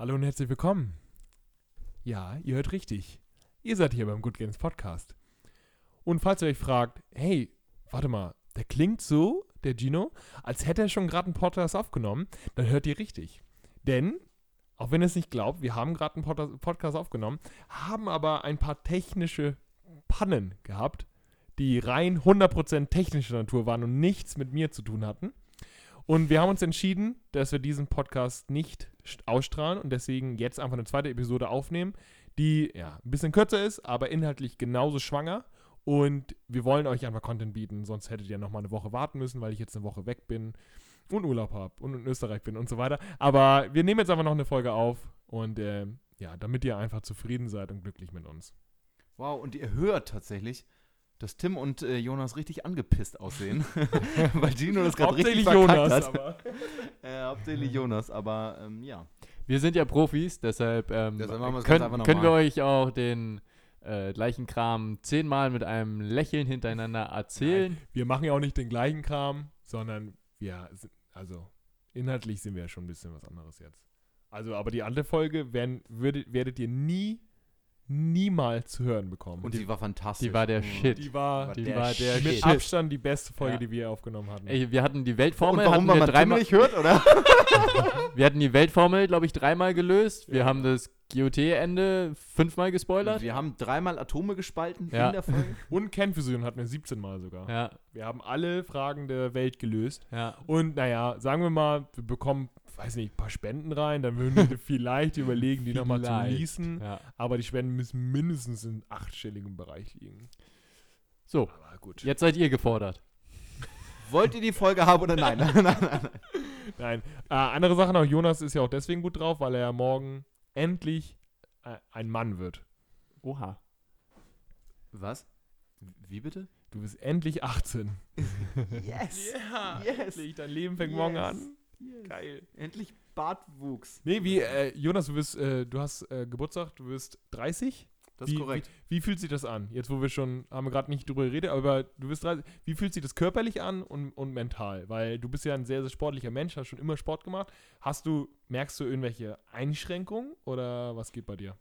Hallo und herzlich willkommen. Ja, ihr hört richtig. Ihr seid hier beim Good Games Podcast. Und falls ihr euch fragt, hey, warte mal, der klingt so, der Gino, als hätte er schon gerade einen Podcast aufgenommen, dann hört ihr richtig. Denn, auch wenn ihr es nicht glaubt, wir haben gerade einen Pod Podcast aufgenommen, haben aber ein paar technische Pannen gehabt, die rein 100% technischer Natur waren und nichts mit mir zu tun hatten. Und wir haben uns entschieden, dass wir diesen Podcast nicht ausstrahlen und deswegen jetzt einfach eine zweite Episode aufnehmen, die ja ein bisschen kürzer ist, aber inhaltlich genauso schwanger. Und wir wollen euch einfach Content bieten, sonst hättet ihr noch mal eine Woche warten müssen, weil ich jetzt eine Woche weg bin und Urlaub habe und in Österreich bin und so weiter. Aber wir nehmen jetzt einfach noch eine Folge auf und äh, ja, damit ihr einfach zufrieden seid und glücklich mit uns. Wow, und ihr hört tatsächlich, dass Tim und äh, Jonas richtig angepisst aussehen, weil Gino das gerade richtig verkackt Jonas, hat. Aber. äh, hauptsächlich Jonas, aber ähm, ja. Wir sind ja Profis, deshalb, ähm, deshalb können, können wir euch auch den äh, gleichen Kram zehnmal mit einem Lächeln hintereinander erzählen. Nein, wir machen ja auch nicht den gleichen Kram, sondern wir also inhaltlich sind wir ja schon ein bisschen was anderes jetzt. Also, aber die andere Folge werden, würdet, werdet ihr nie niemals zu hören bekommen. Und die, die war fantastisch. Die war der Shit. Die war, die war der, mit Shit. Abstand die beste Folge, ja. die wir aufgenommen hatten. Ey, wir hatten die Weltformel. Und warum man dreimal nicht hört, oder? wir hatten die Weltformel, glaube ich, dreimal gelöst. Wir ja. haben das GOT-Ende fünfmal gespoilert. Wir haben dreimal Atome gespalten ja. in der Folge. Und Kernfusion hatten wir 17 Mal sogar. Ja. Wir haben alle Fragen der Welt gelöst. Ja. Und naja, sagen wir mal, wir bekommen weiß nicht, ein paar Spenden rein, dann würden wir vielleicht überlegen, die nochmal zu leasen. Ja. Aber die Spenden müssen mindestens im achtstelligen Bereich liegen. So, jetzt seid ihr gefordert. Wollt ihr die Folge haben oder nein? nein, nein, nein. nein. Äh, andere Sache noch, Jonas ist ja auch deswegen gut drauf, weil er ja morgen endlich äh, ein Mann wird. Oha. Was? Wie bitte? Du bist endlich 18. yes! Ja, yes. endlich. Dein Leben fängt yes. morgen an. Yes. Geil. Endlich Bartwuchs. Nee, wie, äh, Jonas, du, bist, äh, du hast äh, Geburtstag, du wirst 30. Das ist korrekt. Wie, wie, fühlt sich das an? Jetzt, wo wir schon, haben wir gerade nicht drüber geredet, aber du bist 30. Wie fühlt sich das körperlich an und, und mental? Weil du bist ja ein sehr, sehr sportlicher Mensch, hast schon immer Sport gemacht. Hast du, merkst du irgendwelche Einschränkungen oder was geht bei dir?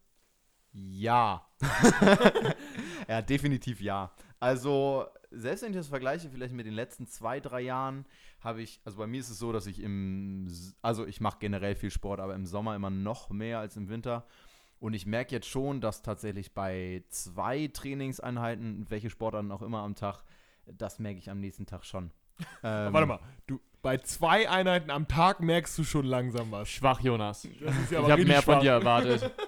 Ja. ja, definitiv ja. Also, selbst wenn ich das vergleiche, vielleicht mit den letzten zwei, drei Jahren, habe ich, also bei mir ist es so, dass ich im, also ich mache generell viel Sport, aber im Sommer immer noch mehr als im Winter. Und ich merke jetzt schon, dass tatsächlich bei zwei Trainingseinheiten, welche Sportarten auch immer am Tag, das merke ich am nächsten Tag schon. Ähm, warte mal, du, bei zwei Einheiten am Tag merkst du schon langsam was. Schwach, Jonas. Ja ich habe mehr schwach. von dir erwartet.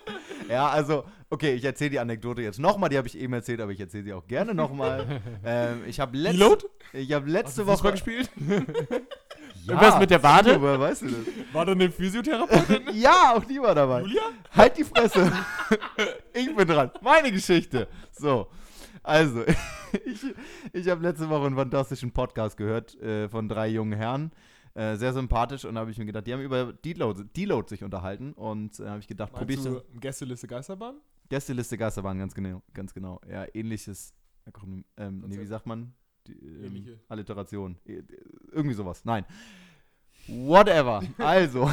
Ja, also, okay, ich erzähle die Anekdote jetzt nochmal. Die habe ich eben erzählt, aber ich erzähle sie auch gerne nochmal. ähm, ich habe letzte, hab letzte Woche. Fußball gespielt? ja, Irgendwas mit der Wade? Woher weißt du das? War da eine Physiotherapeutin? ja, auch die war dabei. Julia? Halt die Fresse. ich bin dran. Meine Geschichte. So. Also, ich, ich habe letzte Woche einen fantastischen Podcast gehört äh, von drei jungen Herren. Äh, sehr sympathisch und da habe ich mir gedacht, die haben über Deload, Deload sich unterhalten und äh, habe ich gedacht, probier ich Gästeliste Geisterbahn? Gästeliste Geisterbahn, ganz genau, ganz genau. Ja, ähnliches, ähm, nee, wie sagt man? Die, ähm, Ähnliche. Alliteration. Äh, irgendwie sowas. Nein. Whatever. Also,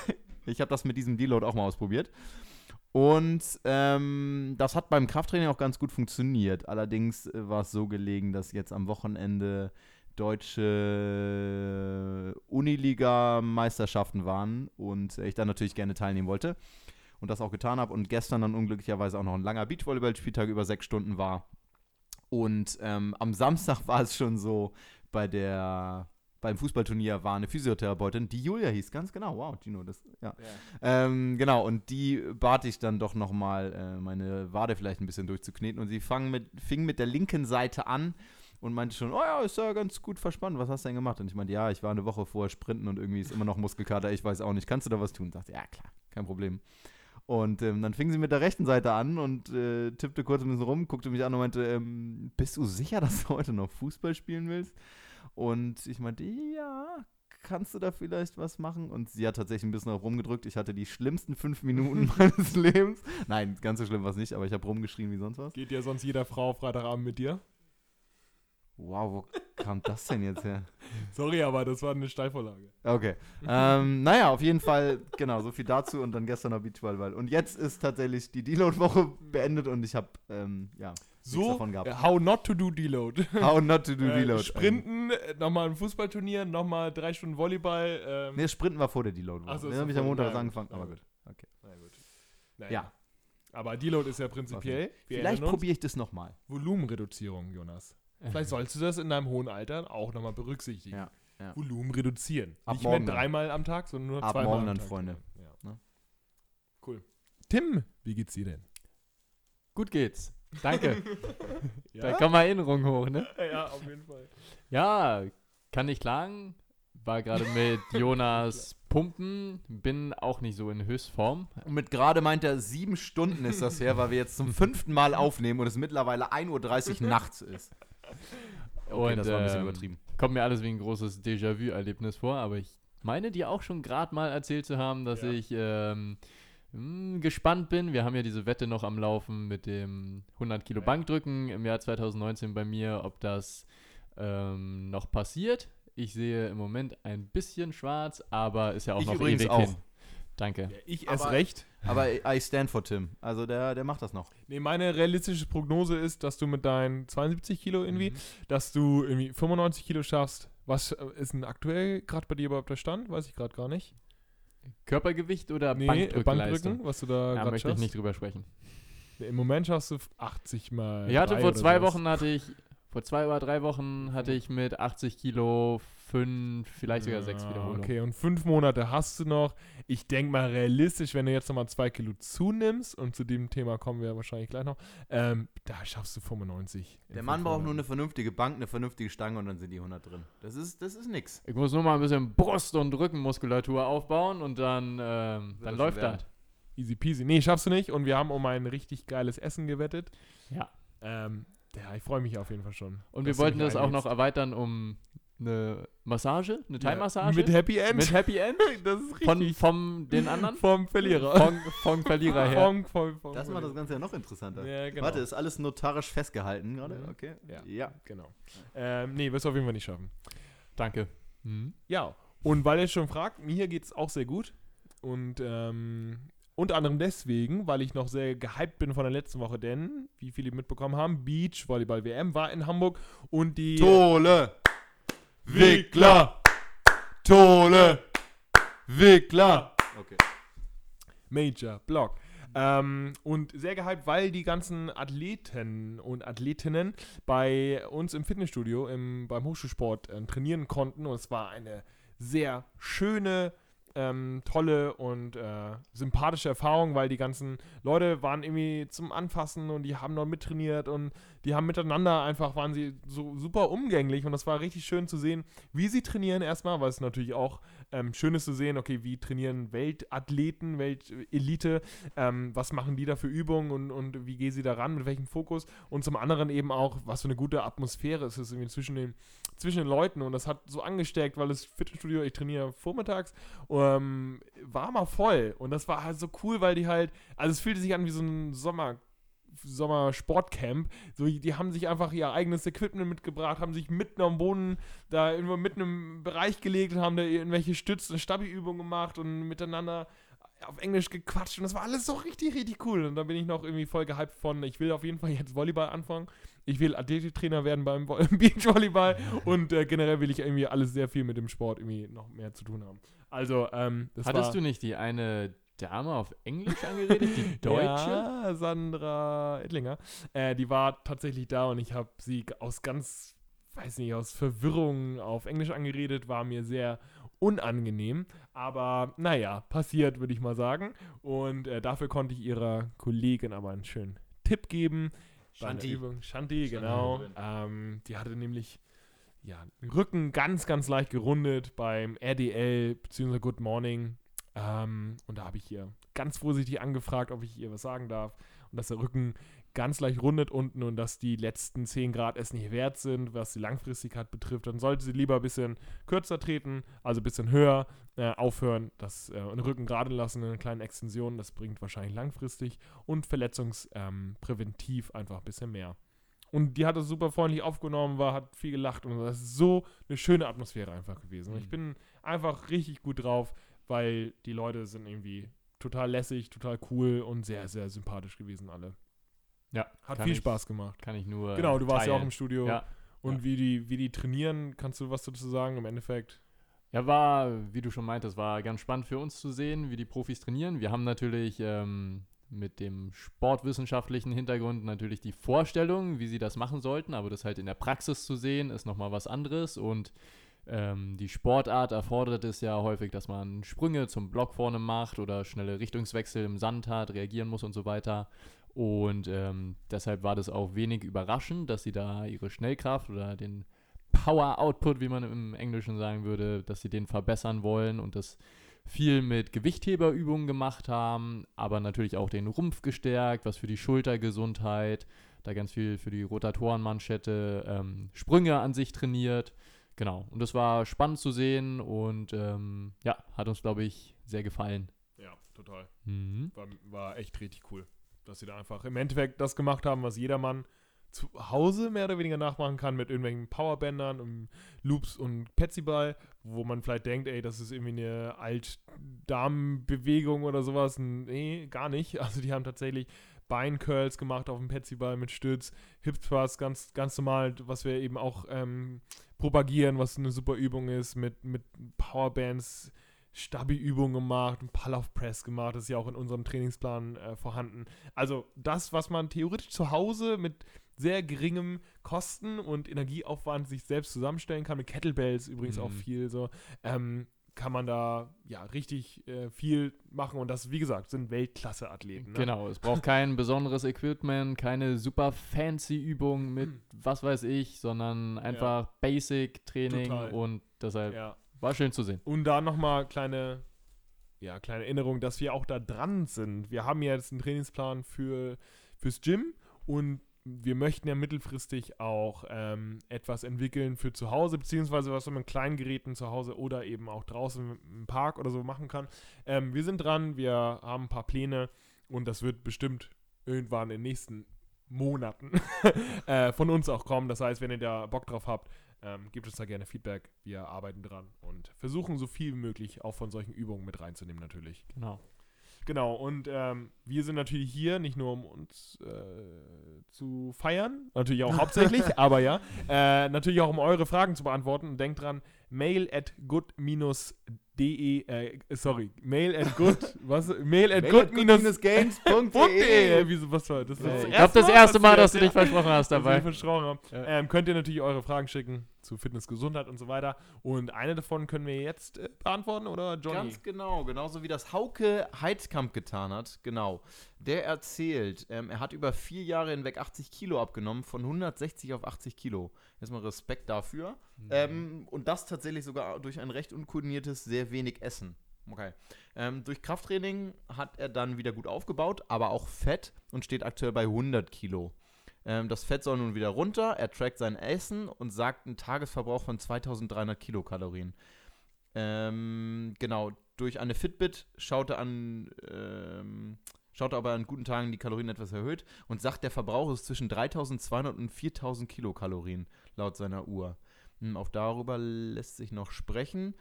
ich habe das mit diesem Deload auch mal ausprobiert. Und ähm, das hat beim Krafttraining auch ganz gut funktioniert. Allerdings äh, war es so gelegen, dass jetzt am Wochenende deutsche Uniliga-Meisterschaften waren und ich da natürlich gerne teilnehmen wollte und das auch getan habe und gestern dann unglücklicherweise auch noch ein langer Beachvolleyball-Spieltag über sechs Stunden war. Und ähm, am Samstag war es schon so, bei der beim Fußballturnier war eine Physiotherapeutin, die Julia hieß, ganz genau. Wow, Gino, das, ja. ja. Ähm, genau, und die bat ich dann doch nochmal, äh, meine Wade vielleicht ein bisschen durchzukneten. Und sie mit, fing mit der linken Seite an und meinte schon, oh ja, ist ja ganz gut verspannt, was hast du denn gemacht? Und ich meinte, ja, ich war eine Woche vorher sprinten und irgendwie ist immer noch Muskelkater, ich weiß auch nicht, kannst du da was tun? Und dachte, ja, klar, kein Problem. Und ähm, dann fing sie mit der rechten Seite an und äh, tippte kurz ein bisschen rum, guckte mich an und meinte, ähm, bist du sicher, dass du heute noch Fußball spielen willst? Und ich meinte, ja, kannst du da vielleicht was machen? Und sie hat tatsächlich ein bisschen rumgedrückt. Ich hatte die schlimmsten fünf Minuten meines Lebens. Nein, ganz so schlimm war es nicht, aber ich habe rumgeschrien wie sonst was. Geht ja sonst jeder Frau Freitagabend mit dir? Wow, wo kam das denn jetzt her? Sorry, aber das war eine Steilvorlage. Okay. ähm, naja, auf jeden Fall, genau, so viel dazu und dann gestern noch Beachvolleyball. Und jetzt ist tatsächlich die Deload-Woche beendet und ich habe, ähm, ja, so, davon gehabt. Äh, how not to do Deload. How not to do äh, Deload. Sprinten, äh, nochmal ein Fußballturnier, nochmal drei Stunden Volleyball. Ähm. Nee, Sprinten war vor der Deload. Ach so, Den habe ich am Montag angefangen, aber gut. Okay. Na gut. Naja. Ja. Aber Deload ist ja prinzipiell. Vielleicht probiere ich das nochmal. Volumenreduzierung, Jonas. Vielleicht sollst du das in deinem hohen Alter auch nochmal berücksichtigen. Ja, ja. Volumen reduzieren. Ab Nicht morgen mehr dreimal am Tag, sondern nur Ab zweimal morgen dann, Freunde. Ja. Ne? Cool. Tim, wie geht's dir denn? Gut geht's. Danke. ja? Da kommen Erinnerungen hoch, ne? Ja, auf jeden Fall. Ja, kann ich klagen. War gerade mit Jonas pumpen, bin auch nicht so in Höchstform. Und mit gerade meint er, sieben Stunden ist das her, weil wir jetzt zum fünften Mal aufnehmen und es mittlerweile 1.30 Uhr nachts ist. Okay, und, das war ein bisschen ähm, übertrieben. Kommt mir alles wie ein großes Déjà-vu-Erlebnis vor, aber ich meine dir auch schon gerade mal erzählt zu haben, dass ja. ich ähm, mh, hm, gespannt bin. Wir haben ja diese Wette noch am Laufen mit dem 100 Kilo ja. Bankdrücken im Jahr 2019 bei mir, ob das ähm, noch passiert. Ich sehe im Moment ein bisschen schwarz, aber ist ja auch ich noch ewig auch. hin. Danke. Ja, ich erst aber, recht. Aber I stand for Tim. Also der, der macht das noch. Nee, meine realistische Prognose ist, dass du mit deinen 72 Kilo irgendwie, mhm. dass du irgendwie 95 Kilo schaffst. Was äh, ist denn aktuell gerade bei dir überhaupt der Stand? Weiß ich gerade gar nicht. Körpergewicht oder nee, Bankdrücken, was du da ja, möchte ich nicht drüber sprechen. Im Moment schaffst du 80 mal. Ich hatte vor zwei Wochen hatte ich vor zwei oder drei Wochen hatte ich mit 80 Kilo fünf, vielleicht sogar ja, sechs Wiederholungen. Okay, und fünf Monate hast du noch. Ich denke mal realistisch, wenn du jetzt nochmal zwei Kilo zunimmst, und zu dem Thema kommen wir wahrscheinlich gleich noch, ähm, da schaffst du 95. Der Mann braucht nur eine vernünftige Bank, eine vernünftige Stange und dann sind die 100 drin. Das ist, das ist nix. Ich muss nur mal ein bisschen Brust- und Rückenmuskulatur aufbauen und dann, ähm, dann läuft das. Easy peasy. Nee, schaffst du nicht. Und wir haben um ein richtig geiles Essen gewettet. Ja. Ähm, ja, ich freue mich auf jeden Fall schon. Und wir wollten das auch noch erweitern um eine Massage, eine Thai-Massage. mit Happy End. Mit Happy End. das ist richtig. Von vom den anderen? vom Verlierer. Vom, vom Verlierer her. Vom, vom, vom das macht das Ganze ja noch interessanter. Ja, genau. Warte, ist alles notarisch festgehalten gerade? Ja. Okay. Ja, ja. genau. Ähm, nee, wirst du auf jeden Fall nicht schaffen. Danke. Mhm. Ja, und weil ihr schon fragt, mir geht es auch sehr gut. Und ähm, unter anderem deswegen, weil ich noch sehr gehypt bin von der letzten Woche, denn, wie viele mitbekommen haben, Beach Volleyball WM war in Hamburg und die. Tole! Wickler! Tole! Wickler! Okay. Major, Block. Ähm, und sehr gehypt, weil die ganzen Athleten und Athletinnen bei uns im Fitnessstudio im, beim Hochschulsport äh, trainieren konnten. Und es war eine sehr schöne, ähm, tolle und äh, sympathische Erfahrung, weil die ganzen Leute waren irgendwie zum Anfassen und die haben dort mittrainiert und die haben miteinander einfach, waren sie so super umgänglich und das war richtig schön zu sehen, wie sie trainieren erstmal, weil es natürlich auch ähm, schön ist zu sehen, okay, wie trainieren Weltathleten, Weltelite, ähm, was machen die da für Übungen und, und wie gehen sie da ran, mit welchem Fokus? Und zum anderen eben auch, was für eine gute Atmosphäre ist es irgendwie zwischen den, zwischen den Leuten und das hat so angesteckt, weil das Fitnessstudio, ich trainiere vormittags, ähm, war mal voll und das war halt so cool, weil die halt, also es fühlte sich an wie so ein Sommer Sommer-Sportcamp. So, die haben sich einfach ihr eigenes Equipment mitgebracht, haben sich mitten am Boden da irgendwo mitten im Bereich gelegt und haben da irgendwelche Stütz- und Stabi-Übungen gemacht und miteinander auf Englisch gequatscht und das war alles so richtig, richtig cool. Und da bin ich noch irgendwie voll gehypt von, ich will auf jeden Fall jetzt Volleyball anfangen. Ich will Athletiktrainer werden beim Beachvolleyball und äh, generell will ich irgendwie alles sehr viel mit dem Sport irgendwie noch mehr zu tun haben. Also, ähm, das Hattest du nicht die eine Dame auf Englisch angeredet, die Deutsche? Ja, Sandra Ettlinger. Äh, die war tatsächlich da und ich habe sie aus ganz, weiß nicht, aus Verwirrung auf Englisch angeredet, war mir sehr unangenehm. Aber naja, passiert, würde ich mal sagen. Und äh, dafür konnte ich ihrer Kollegin aber einen schönen Tipp geben. Shanti. Shanti, genau. Ähm, die hatte nämlich ja, Rücken ganz, ganz leicht gerundet beim RDL bzw. Good Morning ähm, und da habe ich ihr ganz vorsichtig angefragt, ob ich ihr was sagen darf. Und dass der Rücken ganz leicht rundet unten und dass die letzten 10 Grad es nicht wert sind, was die Langfristigkeit betrifft. Dann sollte sie lieber ein bisschen kürzer treten, also ein bisschen höher äh, aufhören, das äh, den Rücken gerade lassen, eine kleine Extension. Das bringt wahrscheinlich langfristig und verletzungspräventiv ähm, einfach ein bisschen mehr. Und die hat es super freundlich aufgenommen, war, hat viel gelacht und das ist so eine schöne Atmosphäre einfach gewesen. Und ich Mhm. bin einfach richtig gut drauf, weil die Leute sind irgendwie total lässig, total cool und sehr, sehr sympathisch gewesen alle. Ja, Hat viel ich, Spaß gemacht. Kann ich nur. Genau, du warst ja auch teilen. im Studio. Ja. Und ja. wie die, wie die trainieren, kannst du was dazu sagen im Endeffekt? Ja, war, wie du schon meintest, war ganz spannend für uns zu sehen, wie die Profis trainieren. Wir haben natürlich ähm, mit dem sportwissenschaftlichen Hintergrund natürlich die Vorstellung, wie sie das machen sollten, aber das halt in der Praxis zu sehen, ist nochmal was anderes. Und ähm, die Sportart erfordert es ja häufig, dass man Sprünge zum Block vorne macht oder schnelle Richtungswechsel im Sand hat, reagieren muss und so weiter. Und ähm, deshalb war das auch wenig überraschend, dass sie da ihre Schnellkraft oder den Power Output, wie man im Englischen sagen würde, dass sie den verbessern wollen und das viel mit Gewichtheberübungen gemacht haben, aber natürlich auch den Rumpf gestärkt, was für die Schultergesundheit, da ganz viel für die Rotatorenmanschette, ähm, Sprünge an sich trainiert. Genau, und das war spannend zu sehen und ähm, ja, hat uns, glaube ich, sehr gefallen. Ja, total. Mhm. War, war echt richtig cool. Dass sie da einfach im Endeffekt das gemacht haben, was jedermann zu Hause mehr oder weniger nachmachen kann mit irgendwelchen Powerbändern und Loops und Petsyball, wo man vielleicht denkt, ey, das ist irgendwie eine Alt-Damen-Bewegung oder sowas. Nee, gar nicht. Also die haben tatsächlich Beincurls gemacht auf dem Petsyball mit Stütz, Hip Thrust, ganz, ganz normal, was wir eben auch ähm, propagieren, was eine super Übung ist, mit, mit Powerbands, Stabi-Übungen gemacht, ein Pull-Off-Press gemacht, das ist ja auch in unserem Trainingsplan äh, vorhanden. Also das, was man theoretisch zu Hause mit sehr geringem Kosten und Energieaufwand sich selbst zusammenstellen kann, mit Kettlebells übrigens auch Mhm. viel so, ähm, kann man da ja richtig äh, viel machen und das, wie gesagt, sind Weltklasse-Athleten. Ne? Genau, es braucht kein besonderes Equipment, keine super fancy Übung mit was weiß ich, sondern einfach Basic Training Total. und deshalb Ja. War schön zu sehen. Und da nochmal kleine, ja, kleine Erinnerung, dass wir auch da dran sind. Wir haben jetzt einen Trainingsplan für, fürs Gym und wir möchten ja mittelfristig auch ähm, etwas entwickeln für zu Hause, beziehungsweise was man mit kleinen Geräten zu Hause oder eben auch draußen im Park oder so machen kann. Ähm, wir sind dran, wir haben ein paar Pläne und das wird bestimmt irgendwann in den nächsten Monaten äh, von uns auch kommen. Das heißt, wenn ihr da Bock drauf habt, ähm, gebt uns da gerne Feedback. Wir arbeiten dran und versuchen so viel wie möglich auch von solchen Übungen mit reinzunehmen natürlich. Genau. Genau, und ähm, wir sind natürlich hier nicht nur, um uns äh, zu feiern, natürlich auch hauptsächlich, aber ja, äh, natürlich auch, um eure Fragen zu beantworten. Und denkt dran, mail at good-de, äh, sorry, mail at good, was, mail at good minus games.de. Wieso, was war das? Äh, ich glaube, das erste Mal, dass du dich versprochen hast dass ich dabei. versprochen habe. Ja. Ähm, könnt ihr natürlich eure Fragen schicken zu Fitness, Gesundheit und so weiter. Und eine davon können wir jetzt äh, beantworten, oder Johnny? Ganz genau, genauso wie das Hauke Heidkamp getan hat. Genau. Der erzählt, ähm, er hat über vier Jahre hinweg 80 Kilo abgenommen, von 160 auf 80 Kilo. Erstmal Respekt dafür. Ähm, und das tatsächlich sogar durch ein recht unkoordiniertes, sehr wenig Essen. Okay. Ähm, durch Krafttraining hat er dann wieder gut aufgebaut, aber auch Fett und steht aktuell bei 100 Kilo. Ähm, das Fett soll nun wieder runter. Er trackt sein Essen und sagt einen Tagesverbrauch von 2300 Kilokalorien. Ähm, genau, durch eine Fitbit schaut er an, ähm, schaut er aber an guten Tagen die Kalorien etwas erhöht und sagt, der Verbrauch ist zwischen 3200 und 4000 Kilokalorien laut seiner Uhr. Hm, auch darüber lässt sich noch sprechen.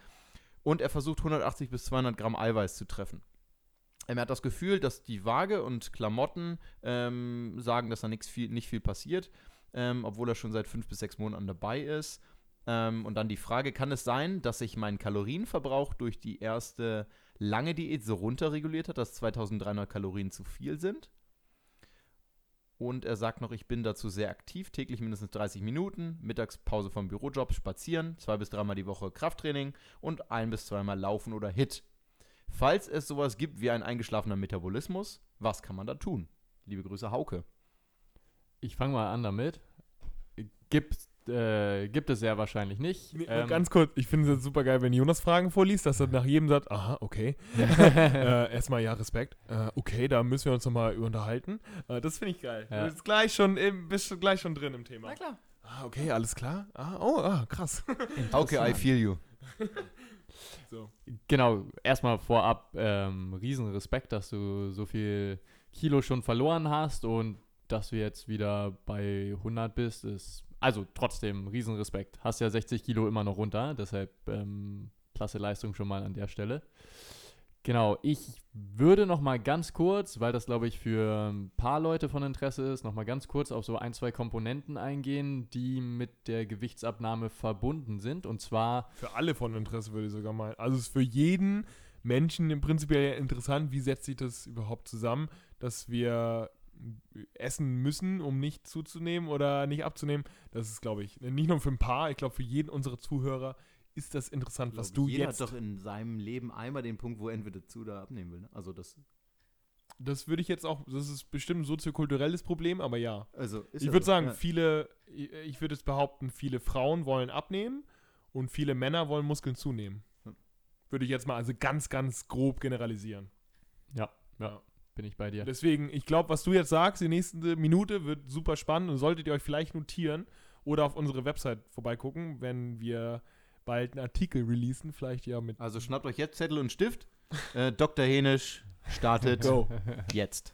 Und er versucht 180 bis 200 Gramm Eiweiß zu treffen. Ähm, Er hat das Gefühl, dass die Waage und Klamotten ähm, sagen, dass da nix viel, nicht viel passiert, ähm, obwohl er schon seit fünf bis sechs Monaten dabei ist. Ähm, und dann die Frage, kann es sein, dass sich mein Kalorienverbrauch durch die erste lange Diät so runterreguliert hat, dass 2300 Kalorien zu viel sind? Und er sagt noch, ich bin dazu sehr aktiv, täglich mindestens 30 Minuten, Mittagspause vom Bürojob, spazieren, zwei bis dreimal die Woche Krafttraining und ein bis zweimal Laufen oder Hit. Falls es sowas gibt wie ein eingeschlafener Metabolismus, was kann man da tun? Liebe Grüße, Hauke. Ich fange mal an damit. Gibt, äh, gibt es sehr wahrscheinlich nicht. Nee, Ähm, ganz kurz, ich finde es super geil, wenn Jonas Fragen vorliest, dass er nach jedem sagt, aha, okay. äh, erstmal ja, Respekt. Äh, okay, da müssen wir uns nochmal unterhalten. Äh, das finde ich geil. Ja. Du bist gleich schon, im, bist gleich schon drin im Thema. klar. Ah, okay, alles klar. Ah, oh, ah, krass. Hauke, I feel you. so. Genau, erstmal vorab ähm, riesen Respekt, dass du so viel Kilo schon verloren hast und dass du jetzt wieder bei 100 bist, ist also trotzdem Riesenrespekt. Hast ja 60 Kilo immer noch runter, deshalb ähm, klasse Leistung schon mal an der Stelle. Genau, ich würde noch mal ganz kurz, weil das glaube ich für ein paar Leute von Interesse ist, noch mal ganz kurz auf so ein, zwei Komponenten eingehen, die mit der Gewichtsabnahme verbunden sind. Und zwar. Für alle von Interesse würde ich sogar mal. Also es ist für jeden Menschen im Prinzip interessant, wie setzt sich das überhaupt zusammen, dass wir essen müssen, um nicht zuzunehmen oder nicht abzunehmen. Das ist, glaube ich, nicht nur für ein paar, ich glaube für jeden unserer Zuhörer ist das interessant, was du jeder jetzt. Jeder hat doch in seinem Leben einmal den Punkt, wo er entweder zu oder abnehmen will. Ne? Also das. Das würde ich jetzt auch, das ist bestimmt ein soziokulturelles Problem, aber ja. Also ich würde so, sagen, ja. viele, ich würde es behaupten, viele Frauen wollen abnehmen und viele Männer wollen Muskeln zunehmen. Hm. Würde ich jetzt mal also ganz, ganz grob generalisieren. Ja, ja, bin ich bei dir. Deswegen, ich glaube, was du jetzt sagst, die nächste Minute wird super spannend und solltet ihr euch vielleicht notieren oder auf unsere Website vorbeigucken, wenn wir bald einen Artikel releasen, vielleicht ja mit. Also schnappt euch jetzt Zettel und Stift. Äh, Dr. Henisch startet jetzt.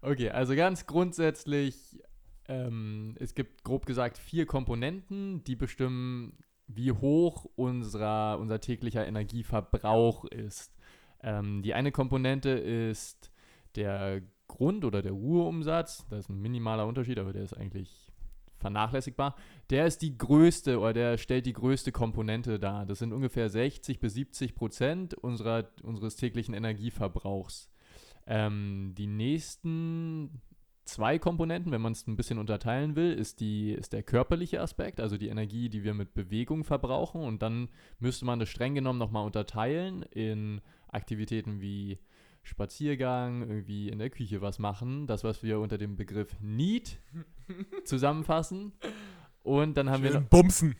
Okay, also ganz grundsätzlich, ähm, es gibt grob gesagt vier Komponenten, die bestimmen, wie hoch unserer, unser täglicher Energieverbrauch ist. Ähm, die eine Komponente ist der Grund- oder der Ruheumsatz. Das ist ein minimaler Unterschied, aber der ist eigentlich vernachlässigbar, der ist die größte oder der stellt die größte Komponente dar. Das sind ungefähr 60 bis 70 Prozent unserer, unseres täglichen Energieverbrauchs. Ähm, die nächsten zwei Komponenten, wenn man es ein bisschen unterteilen will, ist, die, ist der körperliche Aspekt, also die Energie, die wir mit Bewegung verbrauchen. Und dann müsste man das streng genommen nochmal unterteilen in Aktivitäten wie Spaziergang, irgendwie in der Küche was machen. Das, was wir unter dem Begriff Need zusammenfassen. Und dann haben Schön wir noch. Bumsen.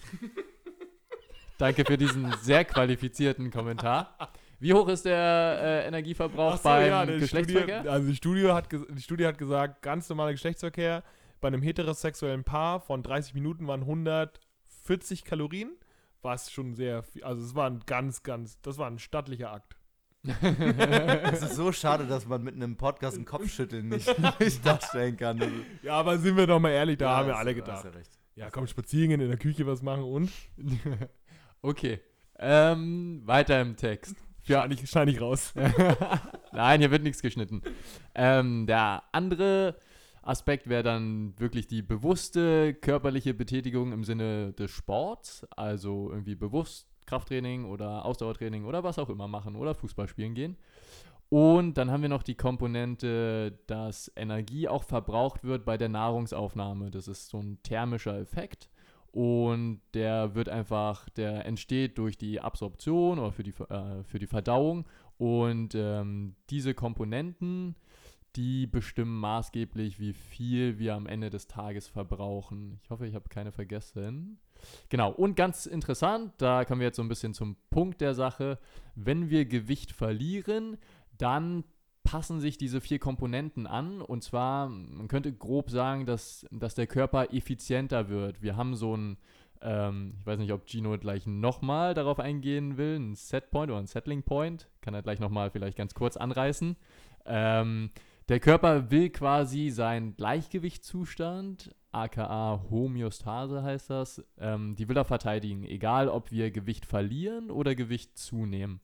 Danke für diesen sehr qualifizierten Kommentar. Wie hoch ist der äh, Energieverbrauch so, beim ja, Geschlechtsverkehr? Studie, also die Studie, hat die Studie hat gesagt, ganz normaler Geschlechtsverkehr bei einem heterosexuellen Paar von 30 Minuten waren 140 Kalorien, was schon sehr viel, also es war ein ganz, ganz, das war ein stattlicher Akt. Es ist so schade, dass man mit einem Podcast einen Kopfschütteln nicht, nicht darstellen kann. Ja, aber sind wir doch mal ehrlich, da ja, haben wir alle gedacht. Ja, ja, komm, spazieren gehen, in der Küche was machen und? okay. Ähm, weiter im Text. Ja, ich, schneide ich raus. Nein, hier wird nichts geschnitten. Ähm, der andere Aspekt wäre dann wirklich die bewusste körperliche Betätigung im Sinne des Sports, also irgendwie bewusst Krafttraining oder Ausdauertraining oder was auch immer machen oder Fußball spielen gehen. Und dann haben wir noch die Komponente, dass Energie auch verbraucht wird bei der Nahrungsaufnahme. Das ist so ein thermischer Effekt. Und der wird einfach, der entsteht durch die Absorption oder für die, äh, für die Verdauung. Und ähm, diese Komponenten, die bestimmen maßgeblich, wie viel wir am Ende des Tages verbrauchen. Ich hoffe, ich habe keine vergessen. Genau, und ganz interessant, da kommen wir jetzt so ein bisschen zum Punkt der Sache. Wenn wir Gewicht verlieren, dann passen sich diese vier Komponenten an. Und zwar, man könnte grob sagen, dass, dass der Körper effizienter wird. Wir haben so ein, ähm, ich weiß nicht, ob Gino gleich nochmal darauf eingehen will, ein Setpoint oder ein Settling Point. Kann er gleich nochmal vielleicht ganz kurz anreißen. Ähm, der Körper will quasi seinen Gleichgewichtszustand aka Homöostase heißt das, ähm, die will er verteidigen, egal ob wir Gewicht verlieren oder Gewicht zunehmen.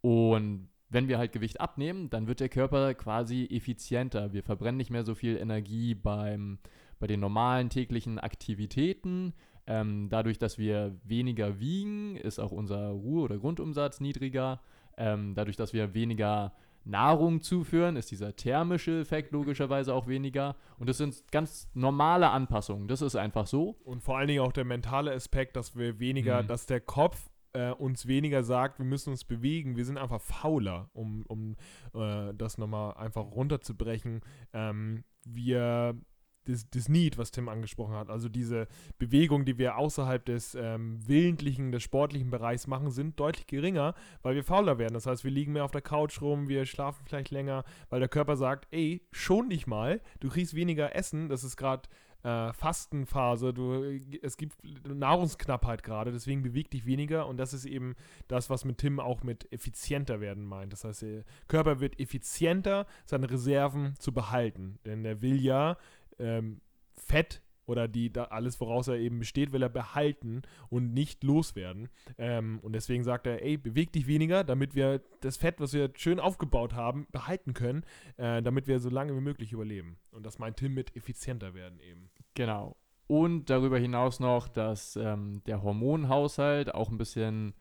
Und wenn wir halt Gewicht abnehmen, dann wird der Körper quasi effizienter. Wir verbrennen nicht mehr so viel Energie beim, bei den normalen täglichen Aktivitäten. Ähm, dadurch, dass wir weniger wiegen, ist auch unser Ruhe- oder Grundumsatz niedriger. Ähm, dadurch, dass wir weniger Nahrung zuführen, ist dieser thermische Effekt logischerweise auch weniger. Und das sind ganz normale Anpassungen. Das ist einfach so. Und vor allen Dingen auch der mentale Aspekt, dass wir weniger, mhm. dass der Kopf äh, uns weniger sagt, wir müssen uns bewegen. Wir sind einfach fauler, um, um äh, das nochmal einfach runterzubrechen. Ähm, wir das, das Need, was Tim angesprochen hat, also diese Bewegung, die wir außerhalb des ähm, willentlichen, des sportlichen Bereichs machen, sind deutlich geringer, weil wir fauler werden. Das heißt, wir liegen mehr auf der Couch rum, wir schlafen vielleicht länger, weil der Körper sagt, ey, schon dich mal, du kriegst weniger Essen, das ist gerade äh, Fastenphase, du, es gibt Nahrungsknappheit gerade, deswegen beweg dich weniger. Und das ist eben das, was mit Tim auch mit effizienter werden meint. Das heißt, der Körper wird effizienter, seine Reserven zu behalten, denn er will ja ähm, Fett oder die da alles, woraus er eben besteht, will er behalten und nicht loswerden. Ähm, und deswegen sagt er, ey, beweg dich weniger, damit wir das Fett, was wir schön aufgebaut haben, behalten können, äh, damit wir so lange wie möglich überleben. Und das meint Tim mit effizienter werden eben. Genau. Und darüber hinaus noch, dass ähm, der Hormonhaushalt auch ein bisschen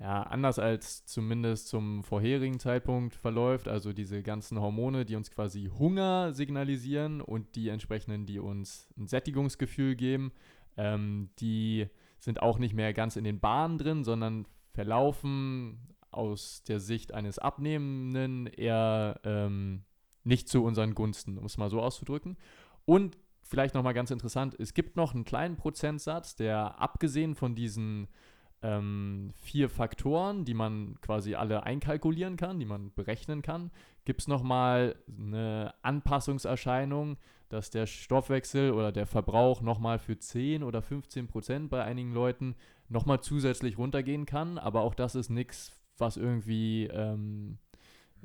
ja, anders als zumindest zum vorherigen Zeitpunkt verläuft. Also diese ganzen Hormone, die uns quasi Hunger signalisieren und die entsprechenden, die uns ein Sättigungsgefühl geben, ähm, die sind auch nicht mehr ganz in den Bahnen drin, sondern verlaufen aus der Sicht eines Abnehmenden eher ähm, nicht zu unseren Gunsten, um es mal so auszudrücken. Und vielleicht nochmal ganz interessant, es gibt noch einen kleinen Prozentsatz, der abgesehen von diesen ähm, vier Faktoren, die man quasi alle einkalkulieren kann, die man berechnen kann. Gibt es nochmal eine Anpassungserscheinung, dass der Stoffwechsel oder der Verbrauch nochmal für 10 oder 15 Prozent bei einigen Leuten nochmal zusätzlich runtergehen kann. Aber auch das ist nichts, was irgendwie ähm,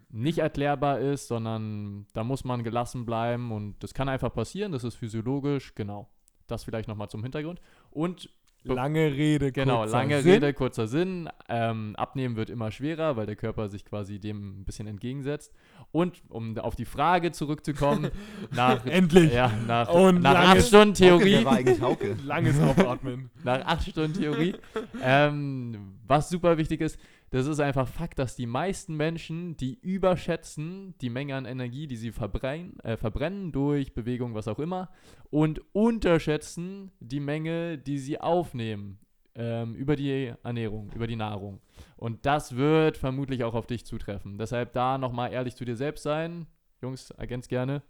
nicht erklärbar ist, sondern da muss man gelassen bleiben und das kann einfach passieren, das ist physiologisch, genau. Das vielleicht nochmal zum Hintergrund. Und Lange Rede, genau, kurzer lange Sinn. Rede, kurzer Sinn. Ähm, abnehmen wird immer schwerer, weil der Körper sich quasi dem ein bisschen entgegensetzt. Und um auf die Frage zurückzukommen, nach endlich, ja, nach, Und nach acht Stunden Theorie, Hauke, war eigentlich Hauke. langes Aufatmen. nach acht Stunden Theorie, ähm, was super wichtig ist, das ist einfach Fakt, dass die meisten Menschen, die überschätzen die Menge an Energie, die sie verbrennen, äh, verbrennen durch Bewegung, was auch immer, und unterschätzen die Menge, die sie aufnehmen ähm, über die Ernährung, über die Nahrung. Und das wird vermutlich auch auf dich zutreffen. Deshalb da nochmal ehrlich zu dir selbst sein. Jungs, ergänzt gerne.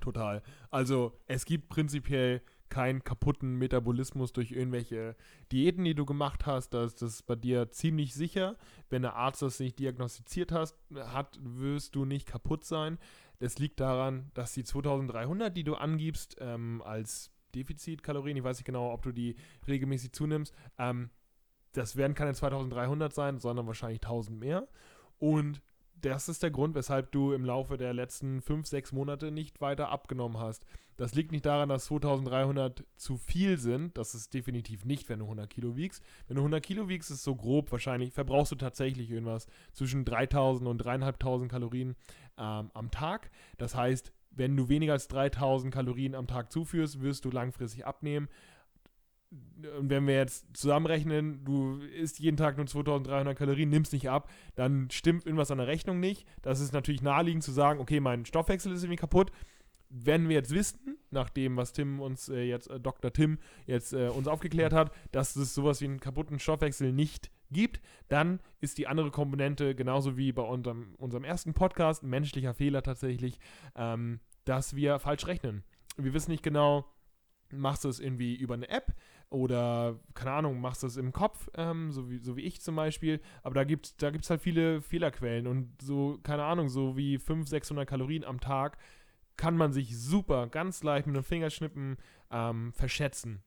Total. Also es gibt prinzipiell keinen kaputten Metabolismus durch irgendwelche Diäten, die du gemacht hast. Das ist bei dir ziemlich sicher. Wenn der Arzt das nicht diagnostiziert hast, hat, wirst du nicht kaputt sein. Das liegt daran, dass die 2300, die du angibst ähm, als Defizitkalorien, ich weiß nicht genau, ob du die regelmäßig zunimmst, ähm, das werden keine 2300 sein, sondern wahrscheinlich 1000 mehr. Und das ist der Grund, weshalb du im Laufe der letzten 5, 6 Monate nicht weiter abgenommen hast. Das liegt nicht daran, dass 2300 zu viel sind. Das ist definitiv nicht, wenn du 100 Kilo wiegst. Wenn du 100 Kilo wiegst, ist so grob wahrscheinlich, verbrauchst du tatsächlich irgendwas zwischen 3000 und 3500 Kalorien ähm, am Tag. Das heißt, wenn du weniger als 3000 Kalorien am Tag zuführst, wirst du langfristig abnehmen wenn wir jetzt zusammenrechnen, du isst jeden Tag nur 2300 Kalorien, nimmst nicht ab, dann stimmt irgendwas an der Rechnung nicht. Das ist natürlich naheliegend zu sagen, okay, mein Stoffwechsel ist irgendwie kaputt. Wenn wir jetzt wissen, nach dem, was Tim uns äh, jetzt, äh, Dr. Tim jetzt äh, uns aufgeklärt hat, dass es sowas wie einen kaputten Stoffwechsel nicht gibt, dann ist die andere Komponente genauso wie bei unserem, unserem ersten Podcast, ein menschlicher Fehler tatsächlich, ähm, dass wir falsch rechnen. Wir wissen nicht genau, machst du es irgendwie über eine App, oder, keine Ahnung, machst du es im Kopf, ähm, so, wie, so wie ich zum Beispiel. Aber da gibt es da gibt's halt viele Fehlerquellen und so, keine Ahnung, so wie 500, 600 Kalorien am Tag kann man sich super, ganz leicht mit einem Fingerschnippen ähm, verschätzen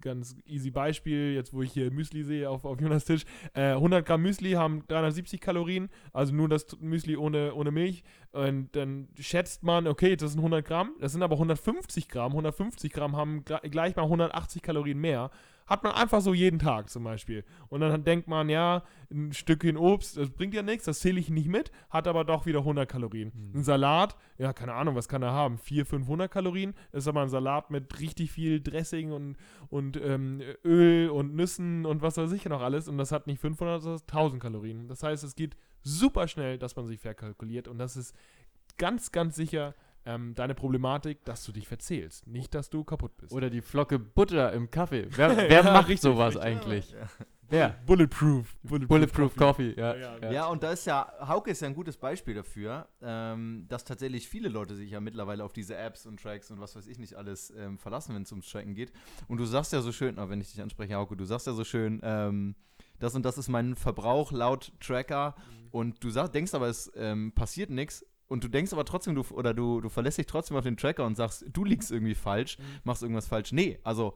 ganz easy Beispiel, jetzt wo ich hier Müsli sehe auf, auf Jonas Tisch. Äh, 100 Gramm Müsli haben 370 Kalorien, also nur das Müsli ohne, ohne Milch. Und dann schätzt man, okay, das sind 100 Gramm, das sind aber 150 Gramm. 150 Gramm haben gleich mal 180 Kalorien mehr. Hat man einfach so jeden Tag zum Beispiel. Und dann denkt man, ja, ein Stückchen Obst, das bringt ja nichts, das zähle ich nicht mit, hat aber doch wieder 100 Kalorien. Mhm. Ein Salat, ja, keine Ahnung, was kann er haben? 400, 500 Kalorien, ist aber ein Salat mit richtig viel Dressing und, und ähm, Öl und Nüssen und was weiß ich noch alles. Und das hat nicht 500, sondern 1000 Kalorien. Das heißt, es geht super schnell, dass man sich verkalkuliert. Und das ist ganz, ganz sicher ähm, deine Problematik, dass du dich verzählst, nicht, dass du kaputt bist. Oder die Flocke Butter im Kaffee. Wer, wer ja, macht richtig, sowas richtig, eigentlich? Ja. Wer? Bulletproof. Bulletproof, Bulletproof Coffee, Coffee ja. Ja, ja. und da ist ja, Hauke ist ja ein gutes Beispiel dafür, ähm, dass tatsächlich viele Leute sich ja mittlerweile auf diese Apps und Tracks und was weiß ich nicht alles ähm, verlassen, wenn es ums Tracken geht. Und du sagst ja so schön, oh, wenn ich dich anspreche, Hauke, du sagst ja so schön, ähm, das und das ist mein Verbrauch laut Tracker. Mhm. Und du sag, denkst aber, es ähm, passiert nichts und du denkst aber trotzdem, du, oder du, du verlässt dich trotzdem auf den Tracker und sagst, du liegst irgendwie falsch, mhm. machst irgendwas falsch. Nee, also